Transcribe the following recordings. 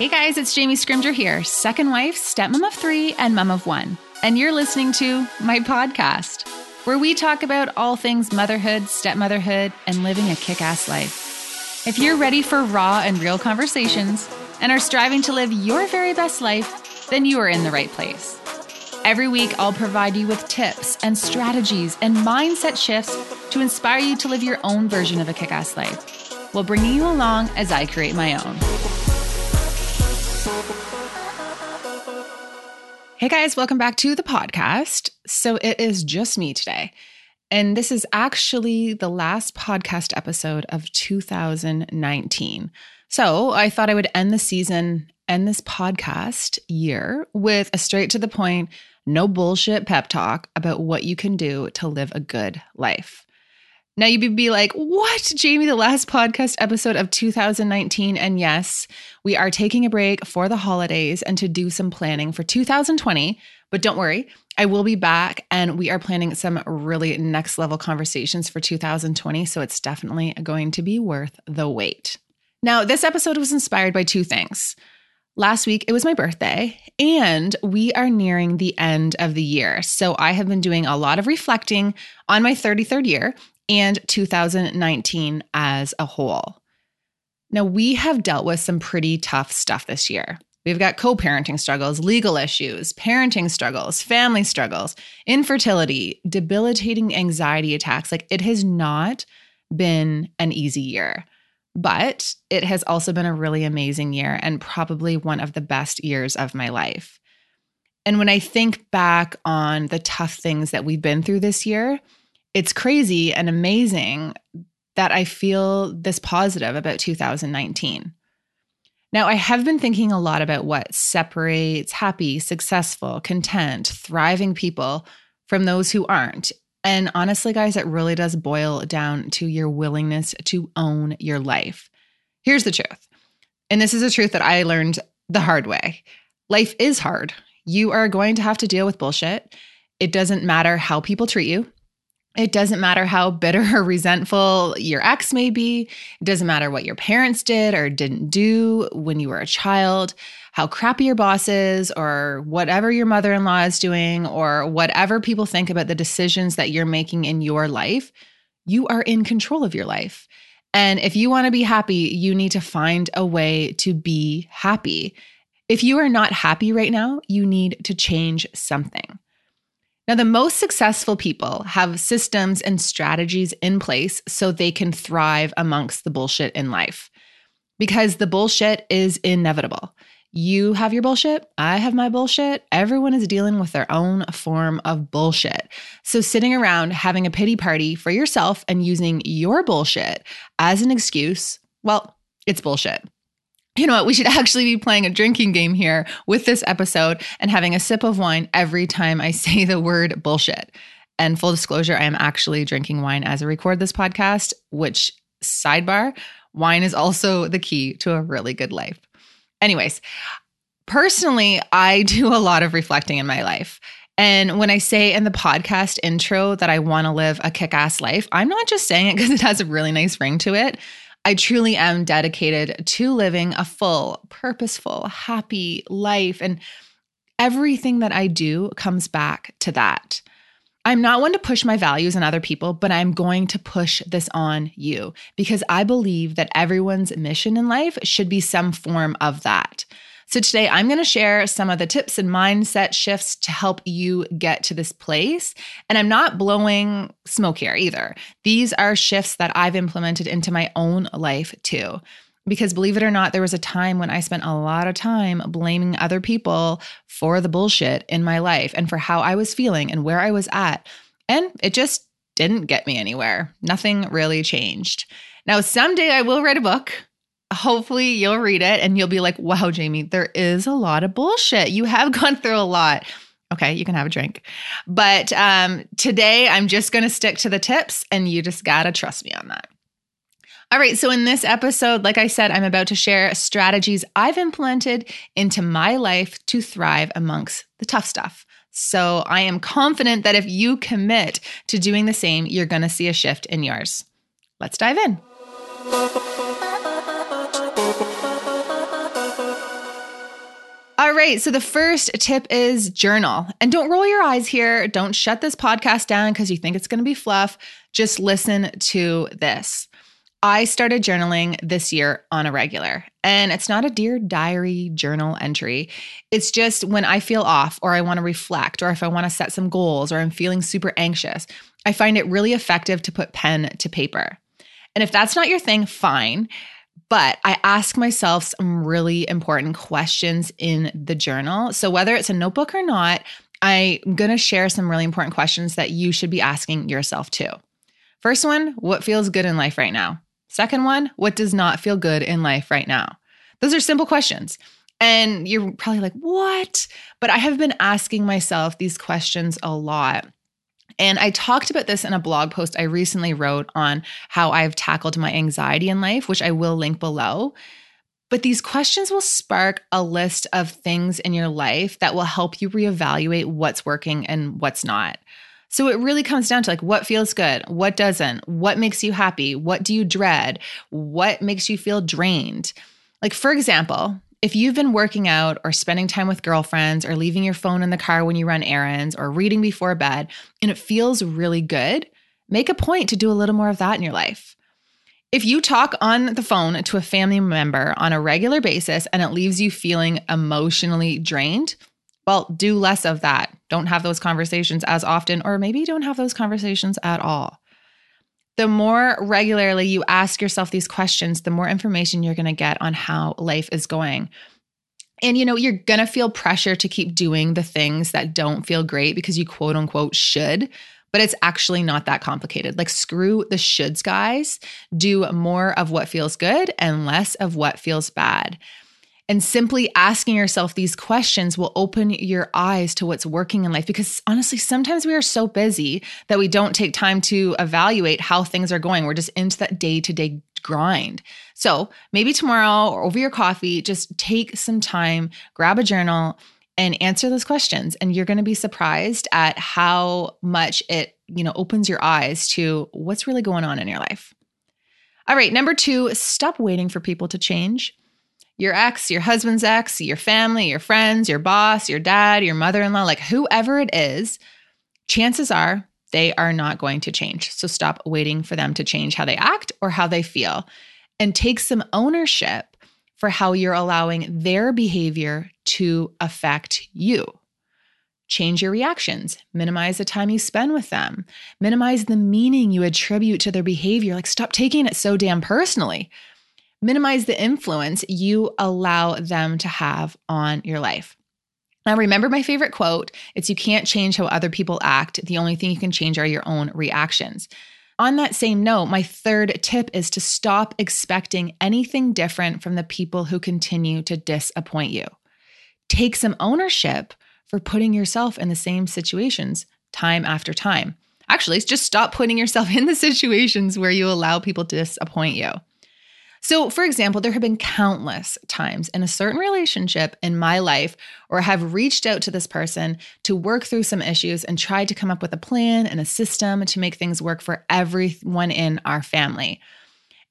Hey guys, it's Jamie Scrimgeour here, second wife, stepmom of three, and mom of one. And you're listening to my podcast, where we talk about all things motherhood, stepmotherhood, and living a kick ass life. If you're ready for raw and real conversations and are striving to live your very best life, then you are in the right place. Every week, I'll provide you with tips and strategies and mindset shifts to inspire you to live your own version of a kick ass life while bringing you along as I create my own. Hey guys, welcome back to the podcast. So it is just me today. And this is actually the last podcast episode of 2019. So I thought I would end the season, end this podcast year with a straight to the point, no bullshit pep talk about what you can do to live a good life. Now you'd be like, what, Jamie, the last podcast episode of 2019? And yes, we are taking a break for the holidays and to do some planning for 2020. But don't worry, I will be back and we are planning some really next level conversations for 2020. So it's definitely going to be worth the wait. Now, this episode was inspired by two things. Last week, it was my birthday, and we are nearing the end of the year. So, I have been doing a lot of reflecting on my 33rd year and 2019 as a whole. Now, we have dealt with some pretty tough stuff this year. We've got co parenting struggles, legal issues, parenting struggles, family struggles, infertility, debilitating anxiety attacks. Like it has not been an easy year, but it has also been a really amazing year and probably one of the best years of my life. And when I think back on the tough things that we've been through this year, it's crazy and amazing that I feel this positive about 2019. Now, I have been thinking a lot about what separates happy, successful, content, thriving people from those who aren't. And honestly, guys, it really does boil down to your willingness to own your life. Here's the truth. And this is a truth that I learned the hard way life is hard. You are going to have to deal with bullshit. It doesn't matter how people treat you. It doesn't matter how bitter or resentful your ex may be. It doesn't matter what your parents did or didn't do when you were a child, how crappy your boss is, or whatever your mother in law is doing, or whatever people think about the decisions that you're making in your life. You are in control of your life. And if you want to be happy, you need to find a way to be happy. If you are not happy right now, you need to change something. Now, the most successful people have systems and strategies in place so they can thrive amongst the bullshit in life because the bullshit is inevitable. You have your bullshit. I have my bullshit. Everyone is dealing with their own form of bullshit. So, sitting around having a pity party for yourself and using your bullshit as an excuse, well, it's bullshit you know what? We should actually be playing a drinking game here with this episode and having a sip of wine every time I say the word bullshit. And full disclosure, I am actually drinking wine as I record this podcast, which, sidebar, wine is also the key to a really good life. Anyways, personally, I do a lot of reflecting in my life. And when I say in the podcast intro that I want to live a kick ass life, I'm not just saying it because it has a really nice ring to it. I truly am dedicated to living a full, purposeful, happy life. And everything that I do comes back to that. I'm not one to push my values on other people, but I'm going to push this on you because I believe that everyone's mission in life should be some form of that. So, today I'm going to share some of the tips and mindset shifts to help you get to this place. And I'm not blowing smoke here either. These are shifts that I've implemented into my own life too. Because believe it or not, there was a time when I spent a lot of time blaming other people for the bullshit in my life and for how I was feeling and where I was at. And it just didn't get me anywhere. Nothing really changed. Now, someday I will write a book hopefully you'll read it and you'll be like, wow, Jamie, there is a lot of bullshit. You have gone through a lot. Okay, you can have a drink. But um, today I'm just going to stick to the tips and you just got to trust me on that. All right, so in this episode, like I said, I'm about to share strategies I've implemented into my life to thrive amongst the tough stuff. So I am confident that if you commit to doing the same, you're going to see a shift in yours. Let's dive in. Right. So the first tip is journal. And don't roll your eyes here. Don't shut this podcast down because you think it's going to be fluff. Just listen to this. I started journaling this year on a regular, and it's not a dear diary journal entry. It's just when I feel off, or I want to reflect, or if I want to set some goals, or I'm feeling super anxious, I find it really effective to put pen to paper. And if that's not your thing, fine. But I ask myself some really important questions in the journal. So whether it's a notebook or not, I'm going to share some really important questions that you should be asking yourself too. First one, what feels good in life right now? Second one, what does not feel good in life right now? Those are simple questions. And you're probably like, what? But I have been asking myself these questions a lot. And I talked about this in a blog post I recently wrote on how I've tackled my anxiety in life, which I will link below. But these questions will spark a list of things in your life that will help you reevaluate what's working and what's not. So it really comes down to like what feels good, what doesn't, what makes you happy, what do you dread, what makes you feel drained. Like, for example, if you've been working out or spending time with girlfriends or leaving your phone in the car when you run errands or reading before bed and it feels really good, make a point to do a little more of that in your life. If you talk on the phone to a family member on a regular basis and it leaves you feeling emotionally drained, well, do less of that. Don't have those conversations as often, or maybe don't have those conversations at all the more regularly you ask yourself these questions, the more information you're going to get on how life is going. And you know, you're going to feel pressure to keep doing the things that don't feel great because you quote unquote should, but it's actually not that complicated. Like, screw the shoulds, guys. Do more of what feels good and less of what feels bad. And simply asking yourself these questions will open your eyes to what's working in life. Because honestly, sometimes we are so busy that we don't take time to evaluate how things are going. We're just into that day to day grind. So maybe tomorrow or over your coffee, just take some time, grab a journal, and answer those questions. And you're going to be surprised at how much it, you know, opens your eyes to what's really going on in your life. All right, number two, stop waiting for people to change your ex, your husband's ex, your family, your friends, your boss, your dad, your mother in law, like whoever it is, chances are they are not going to change. So stop waiting for them to change how they act or how they feel and take some ownership for how you're allowing their behavior to affect you. Change your reactions, minimize the time you spend with them, minimize the meaning you attribute to their behavior. Like, stop taking it so damn personally minimize the influence you allow them to have on your life. Now, remember my favorite quote it's you can't change how other people act. The only thing you can change are your own reactions. On that same note, my third tip is to stop expecting anything different from the people who continue to disappoint you. Take some ownership for putting yourself in the same situations time after time. Actually, just stop putting yourself in the situations where you allow people to disappoint you. So, for example, there have been countless times in a certain relationship in my life where I have reached out to this person to work through some issues and tried to come up with a plan and a system to make things work for everyone in our family.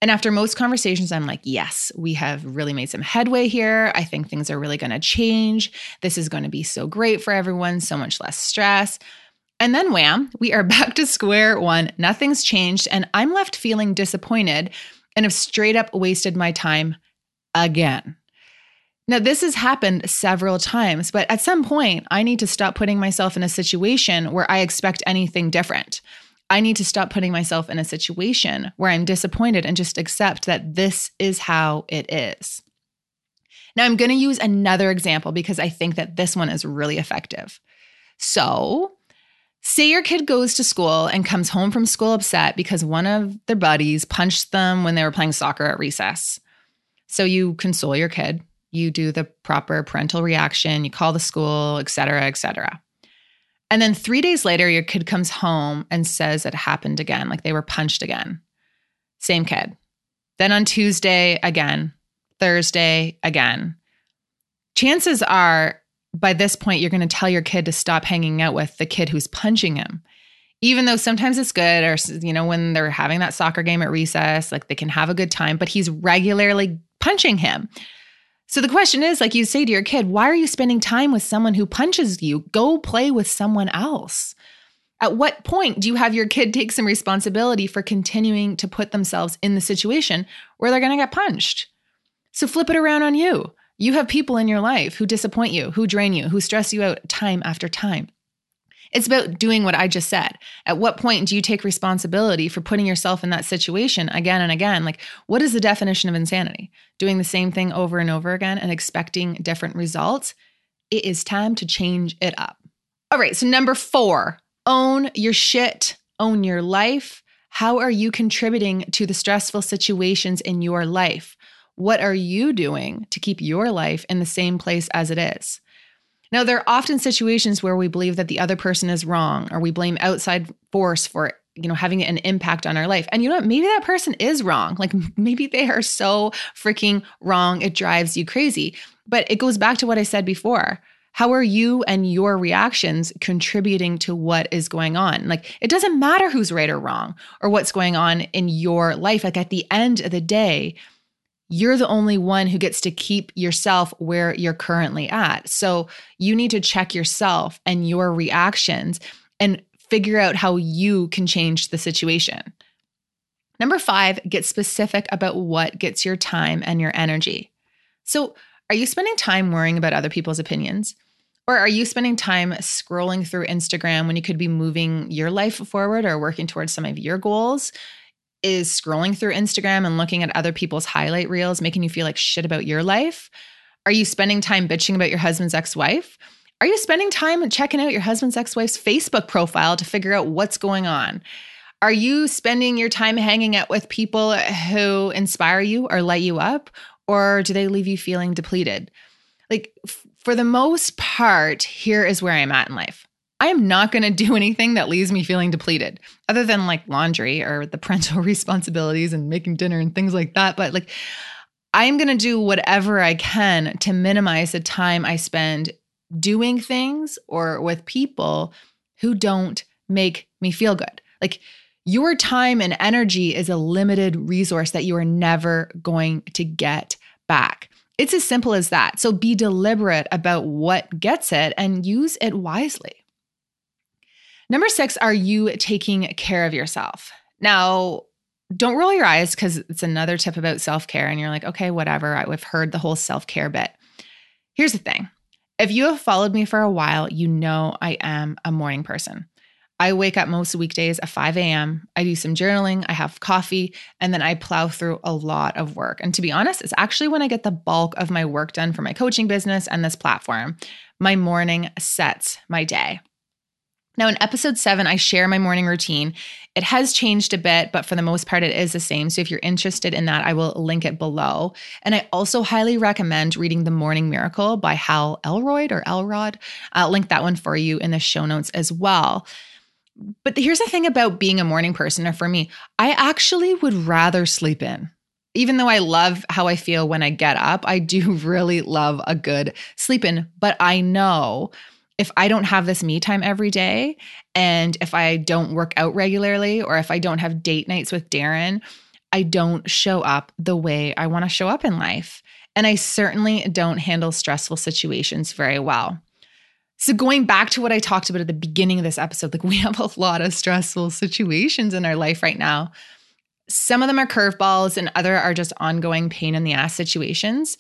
And after most conversations, I'm like, yes, we have really made some headway here. I think things are really going to change. This is going to be so great for everyone, so much less stress. And then, wham, we are back to square one. Nothing's changed. And I'm left feeling disappointed and have straight up wasted my time again. Now, this has happened several times, but at some point, I need to stop putting myself in a situation where I expect anything different. I need to stop putting myself in a situation where I'm disappointed and just accept that this is how it is. Now, I'm going to use another example because I think that this one is really effective. So, Say your kid goes to school and comes home from school upset because one of their buddies punched them when they were playing soccer at recess. So you console your kid, you do the proper parental reaction, you call the school, et cetera, et cetera. And then three days later, your kid comes home and says it happened again, like they were punched again. Same kid. Then on Tuesday, again. Thursday, again. Chances are by this point, you're going to tell your kid to stop hanging out with the kid who's punching him. Even though sometimes it's good, or, you know, when they're having that soccer game at recess, like they can have a good time, but he's regularly punching him. So the question is like you say to your kid, why are you spending time with someone who punches you? Go play with someone else. At what point do you have your kid take some responsibility for continuing to put themselves in the situation where they're going to get punched? So flip it around on you. You have people in your life who disappoint you, who drain you, who stress you out time after time. It's about doing what I just said. At what point do you take responsibility for putting yourself in that situation again and again? Like, what is the definition of insanity? Doing the same thing over and over again and expecting different results? It is time to change it up. All right, so number four, own your shit, own your life. How are you contributing to the stressful situations in your life? What are you doing to keep your life in the same place as it is? Now, there are often situations where we believe that the other person is wrong or we blame outside force for you know having an impact on our life. And you know what? Maybe that person is wrong. Like maybe they are so freaking wrong it drives you crazy. But it goes back to what I said before. How are you and your reactions contributing to what is going on? Like, it doesn't matter who's right or wrong or what's going on in your life. Like, at the end of the day, you're the only one who gets to keep yourself where you're currently at. So you need to check yourself and your reactions and figure out how you can change the situation. Number five, get specific about what gets your time and your energy. So, are you spending time worrying about other people's opinions? Or are you spending time scrolling through Instagram when you could be moving your life forward or working towards some of your goals? Is scrolling through Instagram and looking at other people's highlight reels making you feel like shit about your life? Are you spending time bitching about your husband's ex wife? Are you spending time checking out your husband's ex wife's Facebook profile to figure out what's going on? Are you spending your time hanging out with people who inspire you or light you up? Or do they leave you feeling depleted? Like, f- for the most part, here is where I'm at in life. I am not going to do anything that leaves me feeling depleted, other than like laundry or the parental responsibilities and making dinner and things like that. But like, I'm going to do whatever I can to minimize the time I spend doing things or with people who don't make me feel good. Like, your time and energy is a limited resource that you are never going to get back. It's as simple as that. So be deliberate about what gets it and use it wisely. Number six, are you taking care of yourself? Now, don't roll your eyes because it's another tip about self care. And you're like, okay, whatever. I've heard the whole self care bit. Here's the thing if you have followed me for a while, you know I am a morning person. I wake up most weekdays at 5 a.m. I do some journaling, I have coffee, and then I plow through a lot of work. And to be honest, it's actually when I get the bulk of my work done for my coaching business and this platform. My morning sets my day. Now, in episode seven, I share my morning routine. It has changed a bit, but for the most part, it is the same. So if you're interested in that, I will link it below. And I also highly recommend reading The Morning Miracle by Hal Elrod or Elrod. I'll link that one for you in the show notes as well. But here's the thing about being a morning person, or for me, I actually would rather sleep in even though I love how I feel when I get up, I do really love a good sleep in. But I know if I don't have this me time every day, and if I don't work out regularly, or if I don't have date nights with Darren, I don't show up the way I want to show up in life. And I certainly don't handle stressful situations very well. So, going back to what I talked about at the beginning of this episode, like we have a lot of stressful situations in our life right now. Some of them are curveballs, and other are just ongoing pain in the ass situations.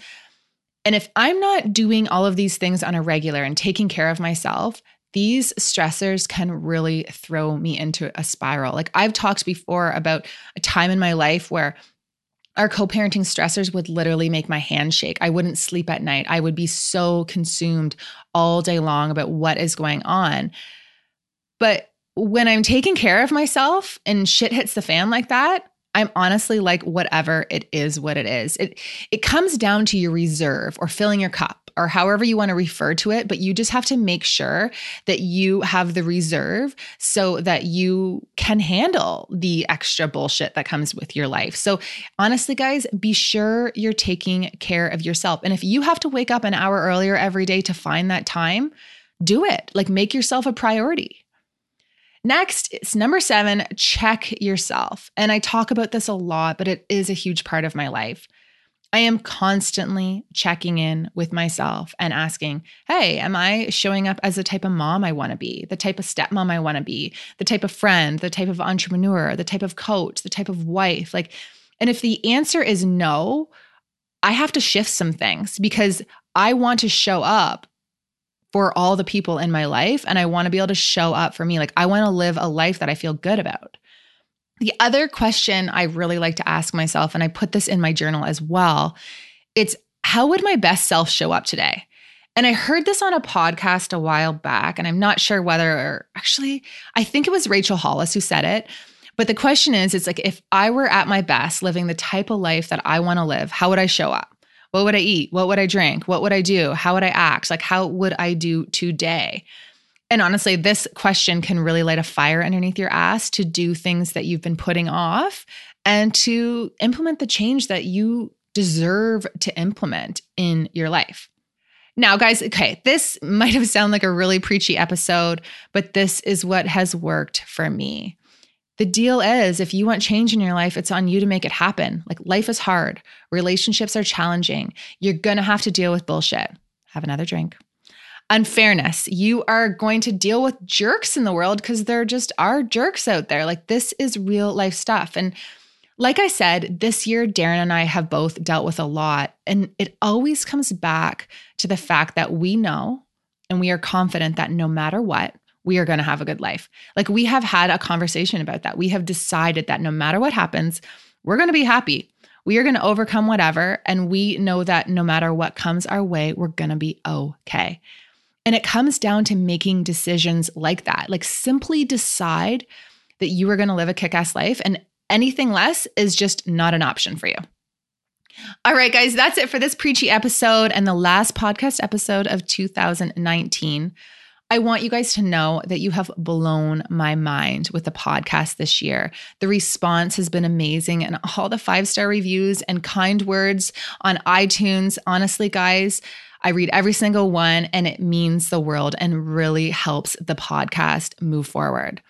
And if I'm not doing all of these things on a regular and taking care of myself, these stressors can really throw me into a spiral. Like I've talked before about a time in my life where our co parenting stressors would literally make my hand shake. I wouldn't sleep at night. I would be so consumed all day long about what is going on. But when I'm taking care of myself and shit hits the fan like that, I'm honestly like whatever it is what it is. It it comes down to your reserve or filling your cup or however you want to refer to it, but you just have to make sure that you have the reserve so that you can handle the extra bullshit that comes with your life. So honestly guys, be sure you're taking care of yourself. And if you have to wake up an hour earlier every day to find that time, do it. Like make yourself a priority. Next, it's number seven, check yourself. And I talk about this a lot, but it is a huge part of my life. I am constantly checking in with myself and asking, hey, am I showing up as the type of mom I want to be, the type of stepmom I want to be, the type of friend, the type of entrepreneur, the type of coach, the type of wife? Like, and if the answer is no, I have to shift some things because I want to show up for all the people in my life and I want to be able to show up for me. Like, I want to live a life that I feel good about. The other question I really like to ask myself, and I put this in my journal as well, it's how would my best self show up today? And I heard this on a podcast a while back, and I'm not sure whether, or actually, I think it was Rachel Hollis who said it. But the question is, it's like if I were at my best living the type of life that I want to live, how would I show up? What would I eat? What would I drink? What would I do? How would I act? Like, how would I do today? And honestly, this question can really light a fire underneath your ass to do things that you've been putting off and to implement the change that you deserve to implement in your life. Now, guys, okay, this might have sounded like a really preachy episode, but this is what has worked for me. The deal is if you want change in your life, it's on you to make it happen. Like life is hard, relationships are challenging. You're going to have to deal with bullshit. Have another drink unfairness. You are going to deal with jerks in the world because there just are jerks out there. Like this is real life stuff. And like I said, this year, Darren and I have both dealt with a lot. And it always comes back to the fact that we know and we are confident that no matter what, we are going to have a good life. Like we have had a conversation about that. We have decided that no matter what happens, we're going to be happy. We are going to overcome whatever. And we know that no matter what comes our way, we're going to be okay. And it comes down to making decisions like that. Like simply decide that you are going to live a kick ass life and anything less is just not an option for you. All right, guys, that's it for this preachy episode and the last podcast episode of 2019. I want you guys to know that you have blown my mind with the podcast this year. The response has been amazing, and all the five star reviews and kind words on iTunes. Honestly, guys, I read every single one and it means the world and really helps the podcast move forward.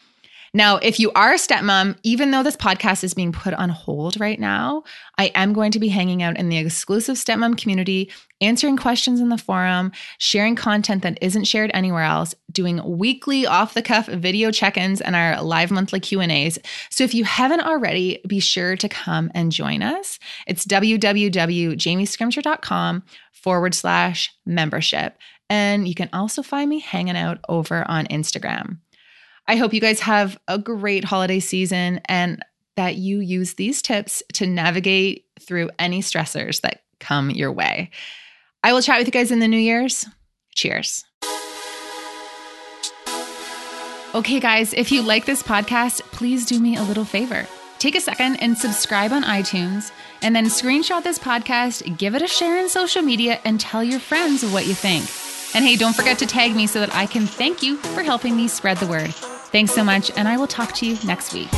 Now, if you are a stepmom, even though this podcast is being put on hold right now, I am going to be hanging out in the exclusive stepmom community, answering questions in the forum, sharing content that isn't shared anywhere else, doing weekly off the cuff video check-ins and our live monthly Q&As. So if you haven't already, be sure to come and join us. It's www.jamiescrimgeour.com forward slash membership. And you can also find me hanging out over on Instagram. I hope you guys have a great holiday season and that you use these tips to navigate through any stressors that come your way. I will chat with you guys in the New Year's. Cheers. Okay, guys, if you like this podcast, please do me a little favor. Take a second and subscribe on iTunes, and then screenshot this podcast, give it a share in social media, and tell your friends what you think. And hey, don't forget to tag me so that I can thank you for helping me spread the word. Thanks so much, and I will talk to you next week.